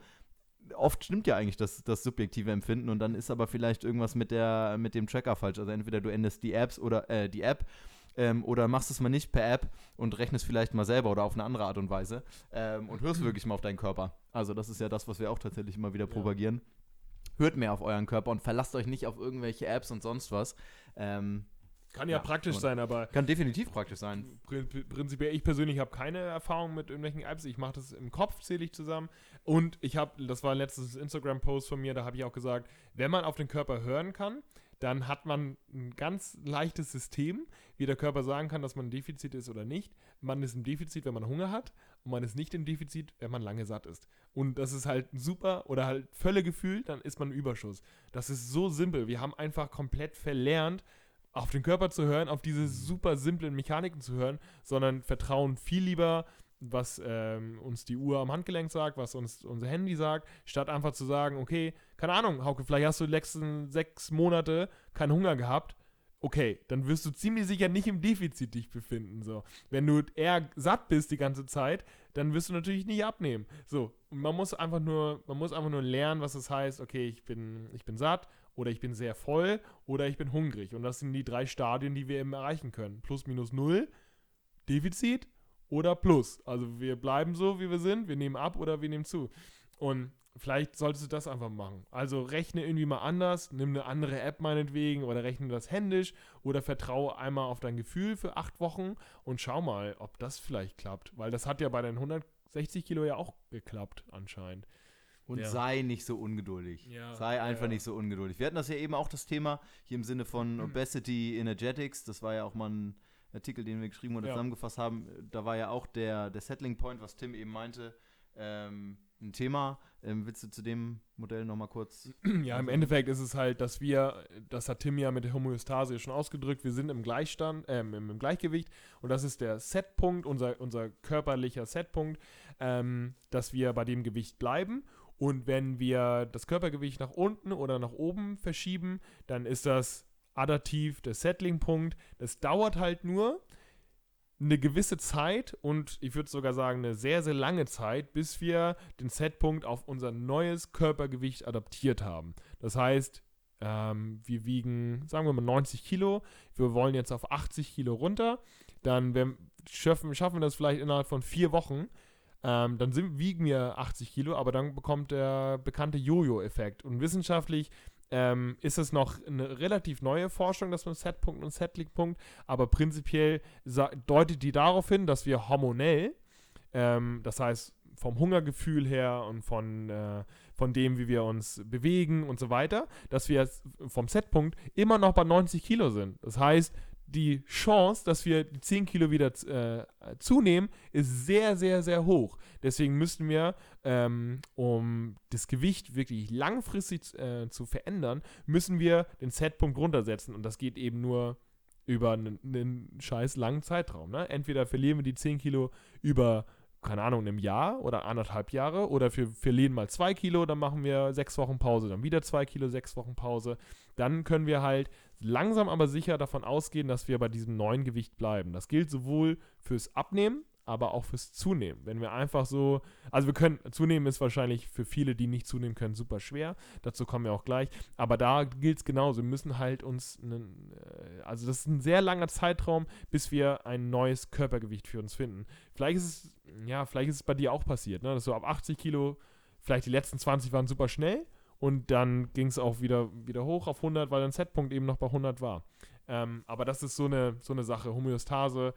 oft stimmt ja eigentlich das, das subjektive Empfinden und dann ist aber vielleicht irgendwas mit, der, mit dem Tracker falsch. Also entweder du endest die Apps oder äh, die App ähm, oder machst es mal nicht per App und rechnest vielleicht mal selber oder auf eine andere Art und Weise ähm, und hörst wirklich mal auf deinen Körper. Also das ist ja das, was wir auch tatsächlich immer wieder ja. propagieren. Hört mehr auf euren Körper und verlasst euch nicht auf irgendwelche Apps und sonst was. Ähm, kann ja, ja praktisch sein, aber. Kann definitiv praktisch sein. Prinzipiell, ich persönlich habe keine Erfahrung mit irgendwelchen Apps. Ich mache das im Kopf, zähle ich zusammen. Und ich habe, das war ein letztes Instagram-Post von mir, da habe ich auch gesagt, wenn man auf den Körper hören kann, dann hat man ein ganz leichtes System, wie der Körper sagen kann, dass man ein Defizit ist oder nicht. Man ist im Defizit, wenn man Hunger hat, und man ist nicht im Defizit, wenn man lange satt ist. Und das ist halt super oder halt Völlegefühl, dann ist man ein Überschuss. Das ist so simpel. Wir haben einfach komplett verlernt, auf den Körper zu hören, auf diese super simplen Mechaniken zu hören, sondern vertrauen viel lieber, was ähm, uns die Uhr am Handgelenk sagt, was uns unser Handy sagt, statt einfach zu sagen, okay, keine Ahnung, Hauke, vielleicht hast du die letzten sechs Monate keinen Hunger gehabt. Okay, dann wirst du ziemlich sicher nicht im Defizit dich befinden. So. Wenn du eher satt bist die ganze Zeit, dann wirst du natürlich nicht abnehmen. So, und man muss einfach nur, man muss einfach nur lernen, was es das heißt, okay, ich bin, ich bin satt oder ich bin sehr voll oder ich bin hungrig. Und das sind die drei Stadien, die wir eben erreichen können. Plus, minus, null, Defizit oder Plus. Also wir bleiben so, wie wir sind, wir nehmen ab oder wir nehmen zu. Und vielleicht solltest du das einfach machen. Also rechne irgendwie mal anders, nimm eine andere App meinetwegen oder rechne das händisch oder vertraue einmal auf dein Gefühl für acht Wochen und schau mal, ob das vielleicht klappt. Weil das hat ja bei den 160 Kilo ja auch geklappt anscheinend. Und ja. sei nicht so ungeduldig. Ja, sei einfach ja. nicht so ungeduldig. Wir hatten das ja eben auch das Thema hier im Sinne von Obesity Energetics. Das war ja auch mal ein Artikel, den wir geschrieben oder zusammengefasst haben. Da war ja auch der, der Settling Point, was Tim eben meinte, ähm, ein Thema. Ähm, willst du zu dem Modell nochmal kurz? Ja, im Endeffekt ist es halt, dass wir, das hat Tim ja mit der Homöostase schon ausgedrückt, wir sind im Gleichstand, äh, im, Gleichgewicht und das ist der Setpunkt, unser, unser körperlicher Setpunkt, ähm, dass wir bei dem Gewicht bleiben und wenn wir das Körpergewicht nach unten oder nach oben verschieben, dann ist das adaptiv der Settling-Punkt. Das dauert halt nur eine gewisse Zeit und ich würde sogar sagen eine sehr, sehr lange Zeit, bis wir den Setpunkt auf unser neues Körpergewicht adaptiert haben. Das heißt, ähm, wir wiegen, sagen wir mal 90 Kilo, wir wollen jetzt auf 80 Kilo runter, dann wir schaffen, schaffen wir das vielleicht innerhalb von vier Wochen ähm, dann sind, wiegen wir 80 Kilo, aber dann bekommt der bekannte Jojo-Effekt. Und wissenschaftlich ähm, ist es noch eine relativ neue Forschung, das mit Setpunkt und Settling-Punkt, aber prinzipiell deutet die darauf hin, dass wir hormonell, ähm, das heißt vom Hungergefühl her und von, äh, von dem, wie wir uns bewegen und so weiter, dass wir vom Setpunkt immer noch bei 90 Kilo sind. Das heißt, die Chance, dass wir die 10 Kilo wieder äh, zunehmen, ist sehr, sehr, sehr hoch. Deswegen müssten wir, ähm, um das Gewicht wirklich langfristig äh, zu verändern, müssen wir den Setpunkt runtersetzen. Und das geht eben nur über einen, einen scheiß langen Zeitraum. Ne? Entweder verlieren wir die 10 Kilo über keine Ahnung, einem Jahr oder anderthalb Jahre oder wir verlieren mal zwei Kilo, dann machen wir sechs Wochen Pause, dann wieder zwei Kilo, sechs Wochen Pause. Dann können wir halt langsam aber sicher davon ausgehen, dass wir bei diesem neuen Gewicht bleiben. Das gilt sowohl fürs Abnehmen, aber auch fürs Zunehmen. Wenn wir einfach so, also wir können, zunehmen ist wahrscheinlich für viele, die nicht zunehmen können, super schwer. Dazu kommen wir auch gleich. Aber da gilt es genauso. Wir müssen halt uns, einen, äh, also das ist ein sehr langer Zeitraum, bis wir ein neues Körpergewicht für uns finden. Vielleicht ist es, ja, vielleicht ist es bei dir auch passiert, ne? dass du ab 80 Kilo, vielleicht die letzten 20 waren super schnell und dann ging es auch wieder, wieder hoch auf 100, weil dein Setpunkt eben noch bei 100 war. Ähm, aber das ist so eine, so eine Sache. Homöostase,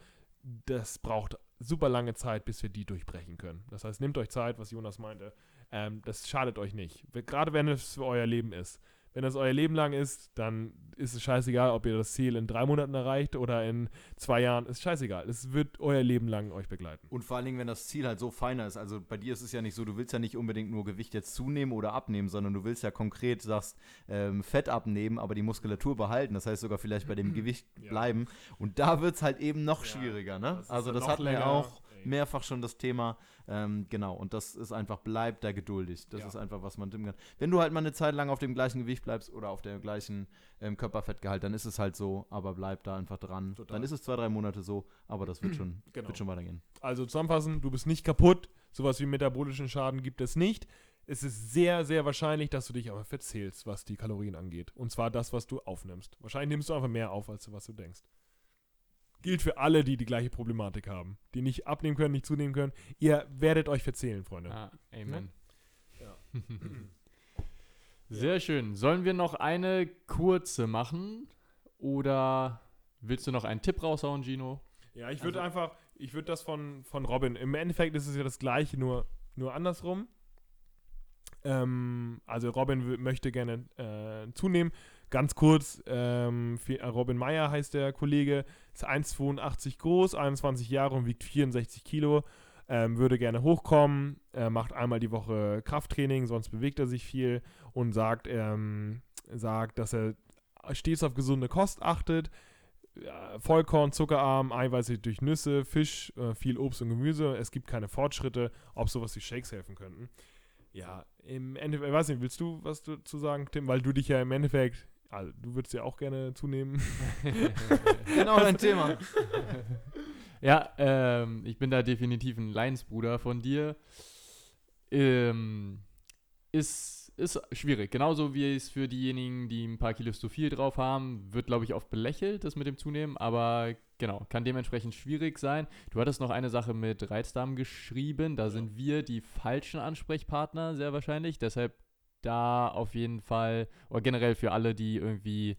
das braucht super lange Zeit, bis wir die durchbrechen können. Das heißt, nehmt euch Zeit, was Jonas meinte. Ähm, das schadet euch nicht. Gerade wenn es für euer Leben ist. Wenn das euer Leben lang ist, dann ist es scheißegal, ob ihr das Ziel in drei Monaten erreicht oder in zwei Jahren. Ist scheißegal. Es wird euer Leben lang euch begleiten. Und vor allen Dingen, wenn das Ziel halt so feiner ist. Also bei dir ist es ja nicht so, du willst ja nicht unbedingt nur Gewicht jetzt zunehmen oder abnehmen, sondern du willst ja konkret, sagst, ähm, Fett abnehmen, aber die Muskulatur behalten. Das heißt sogar vielleicht bei dem Gewicht ja. bleiben. Und da wird es halt eben noch schwieriger. Ne? Das also das hatten wir auch mehrfach schon das Thema. Ähm, genau, und das ist einfach, bleib da geduldig. Das ja. ist einfach, was man tun kann. Wenn du halt mal eine Zeit lang auf dem gleichen Gewicht bleibst oder auf dem gleichen ähm, Körperfettgehalt, dann ist es halt so, aber bleib da einfach dran. Total. Dann ist es zwei, drei Monate so, aber das wird schon, genau. wird schon weitergehen. Also zusammenfassen, du bist nicht kaputt, sowas wie metabolischen Schaden gibt es nicht. Es ist sehr, sehr wahrscheinlich, dass du dich aber verzählst, was die Kalorien angeht. Und zwar das, was du aufnimmst. Wahrscheinlich nimmst du einfach mehr auf, als du was du denkst. Gilt für alle, die die gleiche Problematik haben. Die nicht abnehmen können, nicht zunehmen können. Ihr werdet euch verzählen, Freunde. Ah, amen. Ja. Sehr schön. Sollen wir noch eine kurze machen? Oder willst du noch einen Tipp raushauen, Gino? Ja, ich würde also, einfach, ich würde das von, von Robin. Im Endeffekt ist es ja das Gleiche, nur, nur andersrum. Ähm, also Robin möchte gerne äh, zunehmen, Ganz kurz, ähm, äh, Robin Meyer heißt der Kollege, ist 1,82 groß, 21 Jahre und wiegt 64 Kilo. Ähm, würde gerne hochkommen, äh, macht einmal die Woche Krafttraining, sonst bewegt er sich viel und sagt, ähm, sagt dass er stets auf gesunde Kost achtet. Vollkorn, zuckerarm, Eiweiße durch Nüsse, Fisch, äh, viel Obst und Gemüse. Es gibt keine Fortschritte, ob sowas wie Shakes helfen könnten. Ja, im Endeffekt, ich weiß nicht, willst du was dazu sagen, Tim? Weil du dich ja im Endeffekt also, du würdest ja auch gerne zunehmen. genau dein Thema. ja, ähm, ich bin da definitiv ein Leinsbruder von dir. Ähm, ist, ist schwierig. Genauso wie es für diejenigen, die ein paar Kilos zu viel drauf haben, wird, glaube ich, oft belächelt, das mit dem Zunehmen. Aber genau, kann dementsprechend schwierig sein. Du hattest noch eine Sache mit Reizdarm geschrieben. Da ja. sind wir die falschen Ansprechpartner, sehr wahrscheinlich. Deshalb da auf jeden Fall, oder generell für alle, die irgendwie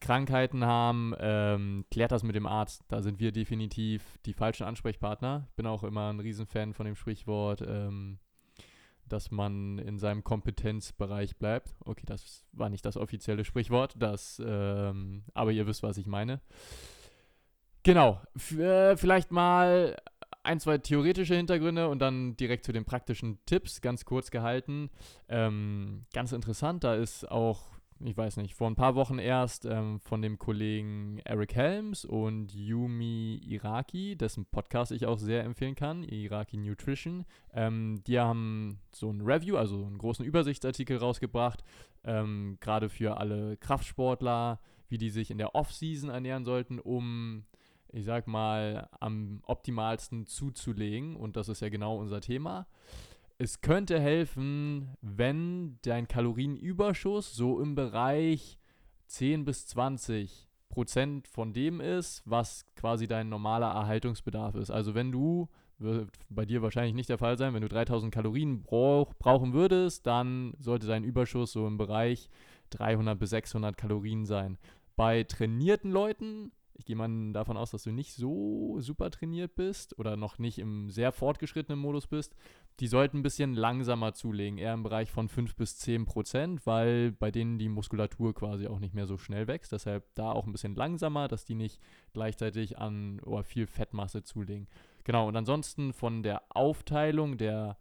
Krankheiten haben, ähm, klärt das mit dem Arzt. Da sind wir definitiv die falschen Ansprechpartner. Ich bin auch immer ein Riesenfan von dem Sprichwort, ähm, dass man in seinem Kompetenzbereich bleibt. Okay, das war nicht das offizielle Sprichwort, das, ähm, aber ihr wisst, was ich meine. Genau, F äh, vielleicht mal ein, zwei theoretische Hintergründe und dann direkt zu den praktischen Tipps, ganz kurz gehalten. Ähm, ganz interessant, da ist auch, ich weiß nicht, vor ein paar Wochen erst ähm, von dem Kollegen Eric Helms und Yumi Iraki, dessen Podcast ich auch sehr empfehlen kann, Iraki Nutrition. Ähm, die haben so ein Review, also einen großen Übersichtsartikel rausgebracht, ähm, gerade für alle Kraftsportler, wie die sich in der Off-Season ernähren sollten, um ich sag mal, am optimalsten zuzulegen. Und das ist ja genau unser Thema. Es könnte helfen, wenn dein Kalorienüberschuss so im Bereich 10 bis 20 Prozent von dem ist, was quasi dein normaler Erhaltungsbedarf ist. Also wenn du, wird bei dir wahrscheinlich nicht der Fall sein, wenn du 3000 Kalorien brauch, brauchen würdest, dann sollte dein Überschuss so im Bereich 300 bis 600 Kalorien sein. Bei trainierten Leuten ich gehe mal davon aus, dass du nicht so super trainiert bist oder noch nicht im sehr fortgeschrittenen Modus bist. Die sollten ein bisschen langsamer zulegen, eher im Bereich von 5 bis 10 Prozent, weil bei denen die Muskulatur quasi auch nicht mehr so schnell wächst. Deshalb da auch ein bisschen langsamer, dass die nicht gleichzeitig an oder viel Fettmasse zulegen. Genau, und ansonsten von der Aufteilung der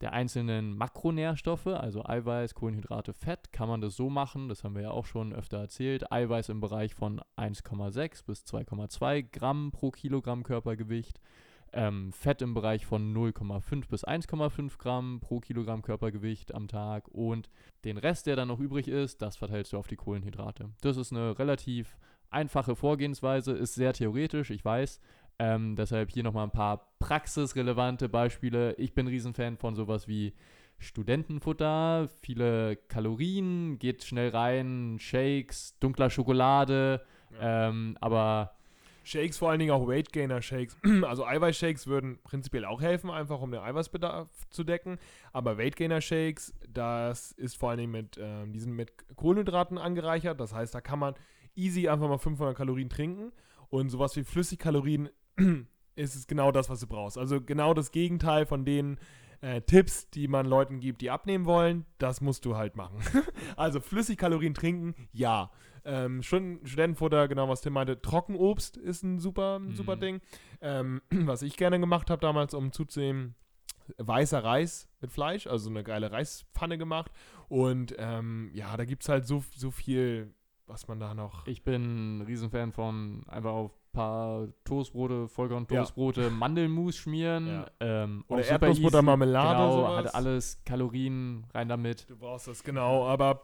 der einzelnen Makronährstoffe, also Eiweiß, Kohlenhydrate, Fett, kann man das so machen, das haben wir ja auch schon öfter erzählt, Eiweiß im Bereich von 1,6 bis 2,2 Gramm pro Kilogramm Körpergewicht, ähm, Fett im Bereich von 0,5 bis 1,5 Gramm pro Kilogramm Körpergewicht am Tag und den Rest, der dann noch übrig ist, das verteilst du auf die Kohlenhydrate. Das ist eine relativ einfache Vorgehensweise, ist sehr theoretisch, ich weiß, ähm, deshalb hier nochmal ein paar praxisrelevante Beispiele. Ich bin Riesenfan von sowas wie Studentenfutter, viele Kalorien, geht schnell rein, Shakes, dunkler Schokolade, ja. ähm, aber Shakes, vor allen Dingen auch Weight Gainer Shakes. Also Eiweißshakes würden prinzipiell auch helfen, einfach um den Eiweißbedarf zu decken. Aber Weight Gainer Shakes, das ist vor allen Dingen mit, ähm, die sind mit Kohlenhydraten angereichert. Das heißt, da kann man easy einfach mal 500 Kalorien trinken. Und sowas wie Flüssigkalorien ist es genau das, was du brauchst. Also genau das Gegenteil von den äh, Tipps, die man Leuten gibt, die abnehmen wollen, das musst du halt machen. also Flüssigkalorien trinken, ja. Ähm, Studentenfutter, genau was Tim meinte, Trockenobst ist ein super, mhm. super Ding. Ähm, was ich gerne gemacht habe damals, um zuzunehmen, weißer Reis mit Fleisch, also eine geile Reispfanne gemacht. Und ähm, ja, da gibt es halt so, so viel, was man da noch. Ich bin ein Riesenfan von einfach auf paar Toastbrote, Vollkorn Toastbrote, ja. Mandelmus schmieren. Ja. Ähm, Oder Erdnussbutter, Marmelade. Genau, sowas. hat alles Kalorien rein damit. Du brauchst das, genau. Aber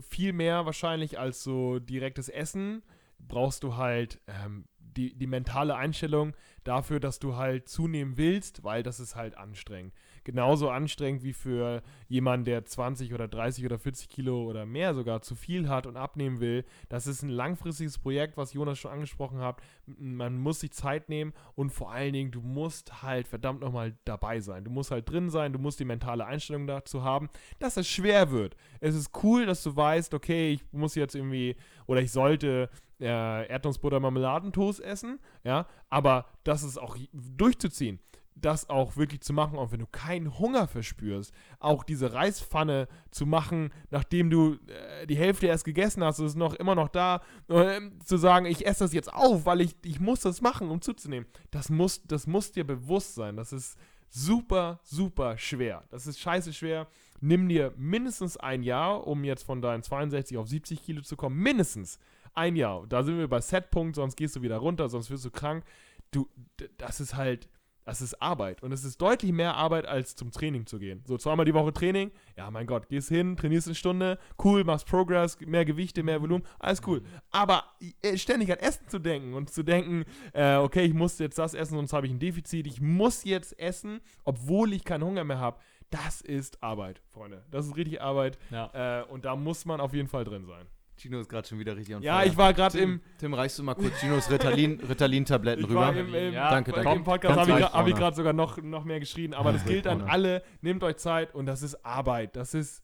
viel mehr wahrscheinlich als so direktes Essen brauchst du halt ähm, die, die mentale Einstellung dafür, dass du halt zunehmen willst, weil das ist halt anstrengend genauso anstrengend wie für jemanden, der 20 oder 30 oder 40 Kilo oder mehr sogar zu viel hat und abnehmen will. Das ist ein langfristiges Projekt, was Jonas schon angesprochen hat. Man muss sich Zeit nehmen und vor allen Dingen, du musst halt verdammt nochmal dabei sein. Du musst halt drin sein, du musst die mentale Einstellung dazu haben, dass es schwer wird. Es ist cool, dass du weißt, okay, ich muss jetzt irgendwie oder ich sollte äh, Erdnussbutter Marmeladentoast essen, ja, aber das ist auch durchzuziehen das auch wirklich zu machen, auch wenn du keinen Hunger verspürst, auch diese Reispfanne zu machen, nachdem du äh, die Hälfte erst gegessen hast, ist noch immer noch da, äh, zu sagen, ich esse das jetzt auf, weil ich, ich muss das machen, um zuzunehmen. Das muss, das muss dir bewusst sein. Das ist super, super schwer. Das ist scheiße schwer. Nimm dir mindestens ein Jahr, um jetzt von deinen 62 auf 70 Kilo zu kommen. Mindestens ein Jahr. Da sind wir bei Setpunkt, sonst gehst du wieder runter, sonst wirst du krank. Du, das ist halt das ist Arbeit. Und es ist deutlich mehr Arbeit, als zum Training zu gehen. So zweimal die Woche Training, ja, mein Gott, gehst hin, trainierst eine Stunde, cool, machst Progress, mehr Gewichte, mehr Volumen, alles cool. Aber äh, ständig an Essen zu denken und zu denken, äh, okay, ich muss jetzt das essen, sonst habe ich ein Defizit, ich muss jetzt essen, obwohl ich keinen Hunger mehr habe, das ist Arbeit, Freunde. Das ist richtig Arbeit. Ja. Äh, und da muss man auf jeden Fall drin sein. Gino ist gerade schon wieder richtig on Ja, ich war gerade im. Tim, reichst du mal kurz Ginos Ritalin, Ritalin-Tabletten rüber? Im, im, ja, danke, danke. Im Podcast habe ich, hab gerade sogar noch, noch mehr geschrien, aber das gilt an alle. Nehmt euch Zeit und das ist Arbeit. Das ist.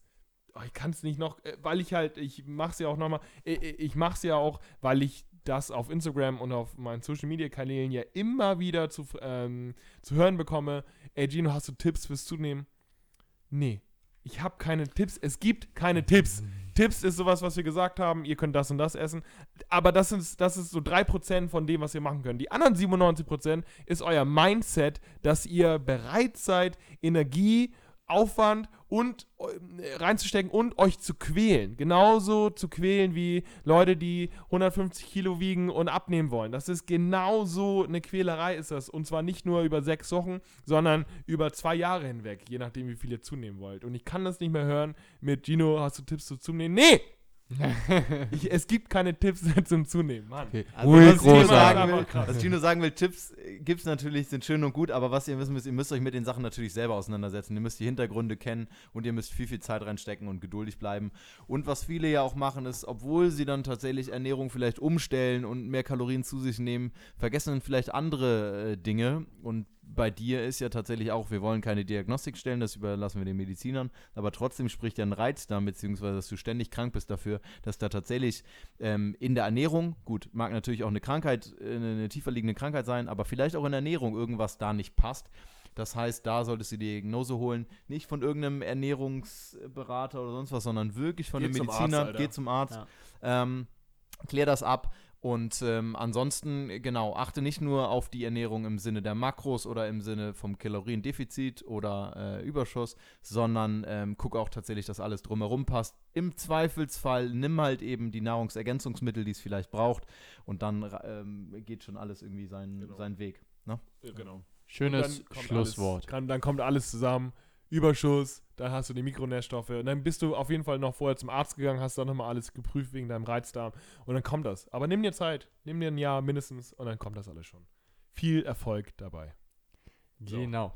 Oh, ich kann es nicht noch, äh, weil ich halt, ich mache es ja auch nochmal, ich, ich mache es ja auch, weil ich das auf Instagram und auf meinen Social Media Kanälen ja immer wieder zu, ähm, zu hören bekomme. Ey, Gino, hast du Tipps fürs Zunehmen? Nee, ich habe keine Tipps. Es gibt keine Tipps. Tipps ist sowas, was wir gesagt haben, ihr könnt das und das essen. Aber das ist, das ist so 3% von dem, was ihr machen könnt. Die anderen 97% ist euer Mindset, dass ihr bereit seid, Energie Aufwand und äh, reinzustecken und euch zu quälen. Genauso zu quälen wie Leute, die 150 Kilo wiegen und abnehmen wollen. Das ist genauso eine Quälerei ist das. Und zwar nicht nur über sechs Wochen, sondern über zwei Jahre hinweg, je nachdem, wie viel ihr zunehmen wollt. Und ich kann das nicht mehr hören mit Gino, hast du Tipps zu zunehmen? Nee! ich, es gibt keine Tipps zum Zunehmen, Mann. Okay. Also, was, Gino sagen will, was Gino sagen will, Tipps äh, gibt es natürlich, sind schön und gut, aber was ihr wissen müsst, ihr müsst euch mit den Sachen natürlich selber auseinandersetzen. Ihr müsst die Hintergründe kennen und ihr müsst viel, viel Zeit reinstecken und geduldig bleiben. Und was viele ja auch machen, ist, obwohl sie dann tatsächlich Ernährung vielleicht umstellen und mehr Kalorien zu sich nehmen, vergessen dann vielleicht andere äh, Dinge und bei dir ist ja tatsächlich auch, wir wollen keine Diagnostik stellen, das überlassen wir den Medizinern, aber trotzdem spricht ja ein Reiz da, beziehungsweise dass du ständig krank bist dafür, dass da tatsächlich ähm, in der Ernährung, gut, mag natürlich auch eine Krankheit, äh, eine tiefer liegende Krankheit sein, aber vielleicht auch in der Ernährung irgendwas da nicht passt. Das heißt, da solltest du die Diagnose holen, nicht von irgendeinem Ernährungsberater oder sonst was, sondern wirklich von einem Mediziner, Arzt, geh zum Arzt, ja. ähm, klär das ab und ähm, ansonsten, genau, achte nicht nur auf die Ernährung im Sinne der Makros oder im Sinne vom Kaloriendefizit oder äh, Überschuss, sondern ähm, guck auch tatsächlich, dass alles drumherum passt. Im Zweifelsfall nimm halt eben die Nahrungsergänzungsmittel, die es vielleicht braucht, und dann ähm, geht schon alles irgendwie seinen, genau. seinen Weg. Ne? Ja, genau. Schönes Schlusswort. Alles, kann, dann kommt alles zusammen. Überschuss, dann hast du die Mikronährstoffe und dann bist du auf jeden Fall noch vorher zum Arzt gegangen, hast dann nochmal alles geprüft wegen deinem Reizdarm und dann kommt das. Aber nimm dir Zeit, nimm dir ein Jahr mindestens und dann kommt das alles schon. Viel Erfolg dabei. So. Genau.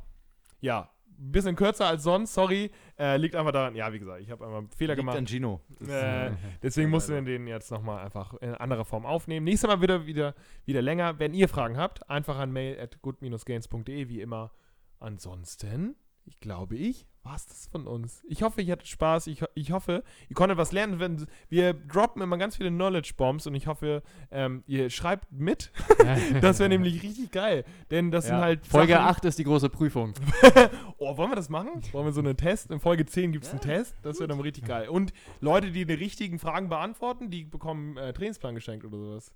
Ja, ein bisschen kürzer als sonst, sorry. Äh, liegt einfach daran, ja, wie gesagt, ich habe einmal einen Fehler liegt gemacht. An Gino. Äh, deswegen mussten wir den jetzt nochmal einfach in anderer Form aufnehmen. Nächstes Mal wieder, wieder, wieder länger. Wenn ihr Fragen habt, einfach an mail at good-gains.de, wie immer. Ansonsten ich glaube ich, war es das von uns. Ich hoffe, ihr hattet Spaß. Ich, ich hoffe, ihr konntet was lernen. Wenn, wir droppen immer ganz viele Knowledge-Bombs und ich hoffe, ähm, ihr schreibt mit. das wäre nämlich richtig geil. Denn das ja. sind halt. Folge Sachen, 8 ist die große Prüfung. oh, wollen wir das machen? Wollen wir so einen Test? In Folge 10 gibt es ja, einen Test. Das wäre dann richtig geil. Und Leute, die die richtigen Fragen beantworten, die bekommen äh, Trainingsplan geschenkt oder sowas.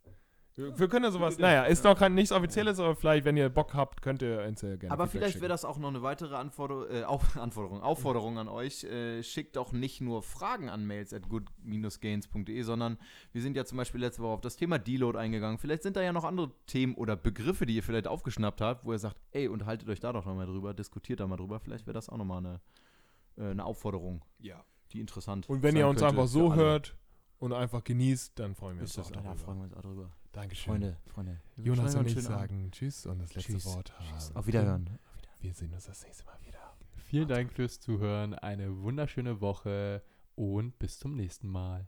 Wir, wir können ja sowas. Naja, ist noch kein, nichts Offizielles, aber vielleicht, wenn ihr Bock habt, könnt ihr uns ja gerne. Aber vielleicht wäre das auch noch eine weitere Anforder äh, Auf Anforderung, Aufforderung an euch. Äh, schickt auch nicht nur Fragen an mails at good-gains.de, sondern wir sind ja zum Beispiel letzte Woche auf das Thema Deload eingegangen. Vielleicht sind da ja noch andere Themen oder Begriffe, die ihr vielleicht aufgeschnappt habt, wo ihr sagt, ey, unterhaltet euch da doch nochmal drüber, diskutiert da mal drüber. Vielleicht wäre das auch nochmal eine, äh, eine Aufforderung. Ja. Die interessant Und wenn ihr uns einfach so hört und einfach genießt, dann freuen wir uns auch darüber. Da freuen wir uns auch drüber. Dankeschön. Freunde, Freunde. Jonas und ich sagen Abend. Tschüss und das letzte tschüss, Wort haben. Auf Wiederhören. Auf Wiederhören. Wir sehen uns das nächste Mal wieder. Vielen Dank fürs Zuhören. Eine wunderschöne Woche und bis zum nächsten Mal.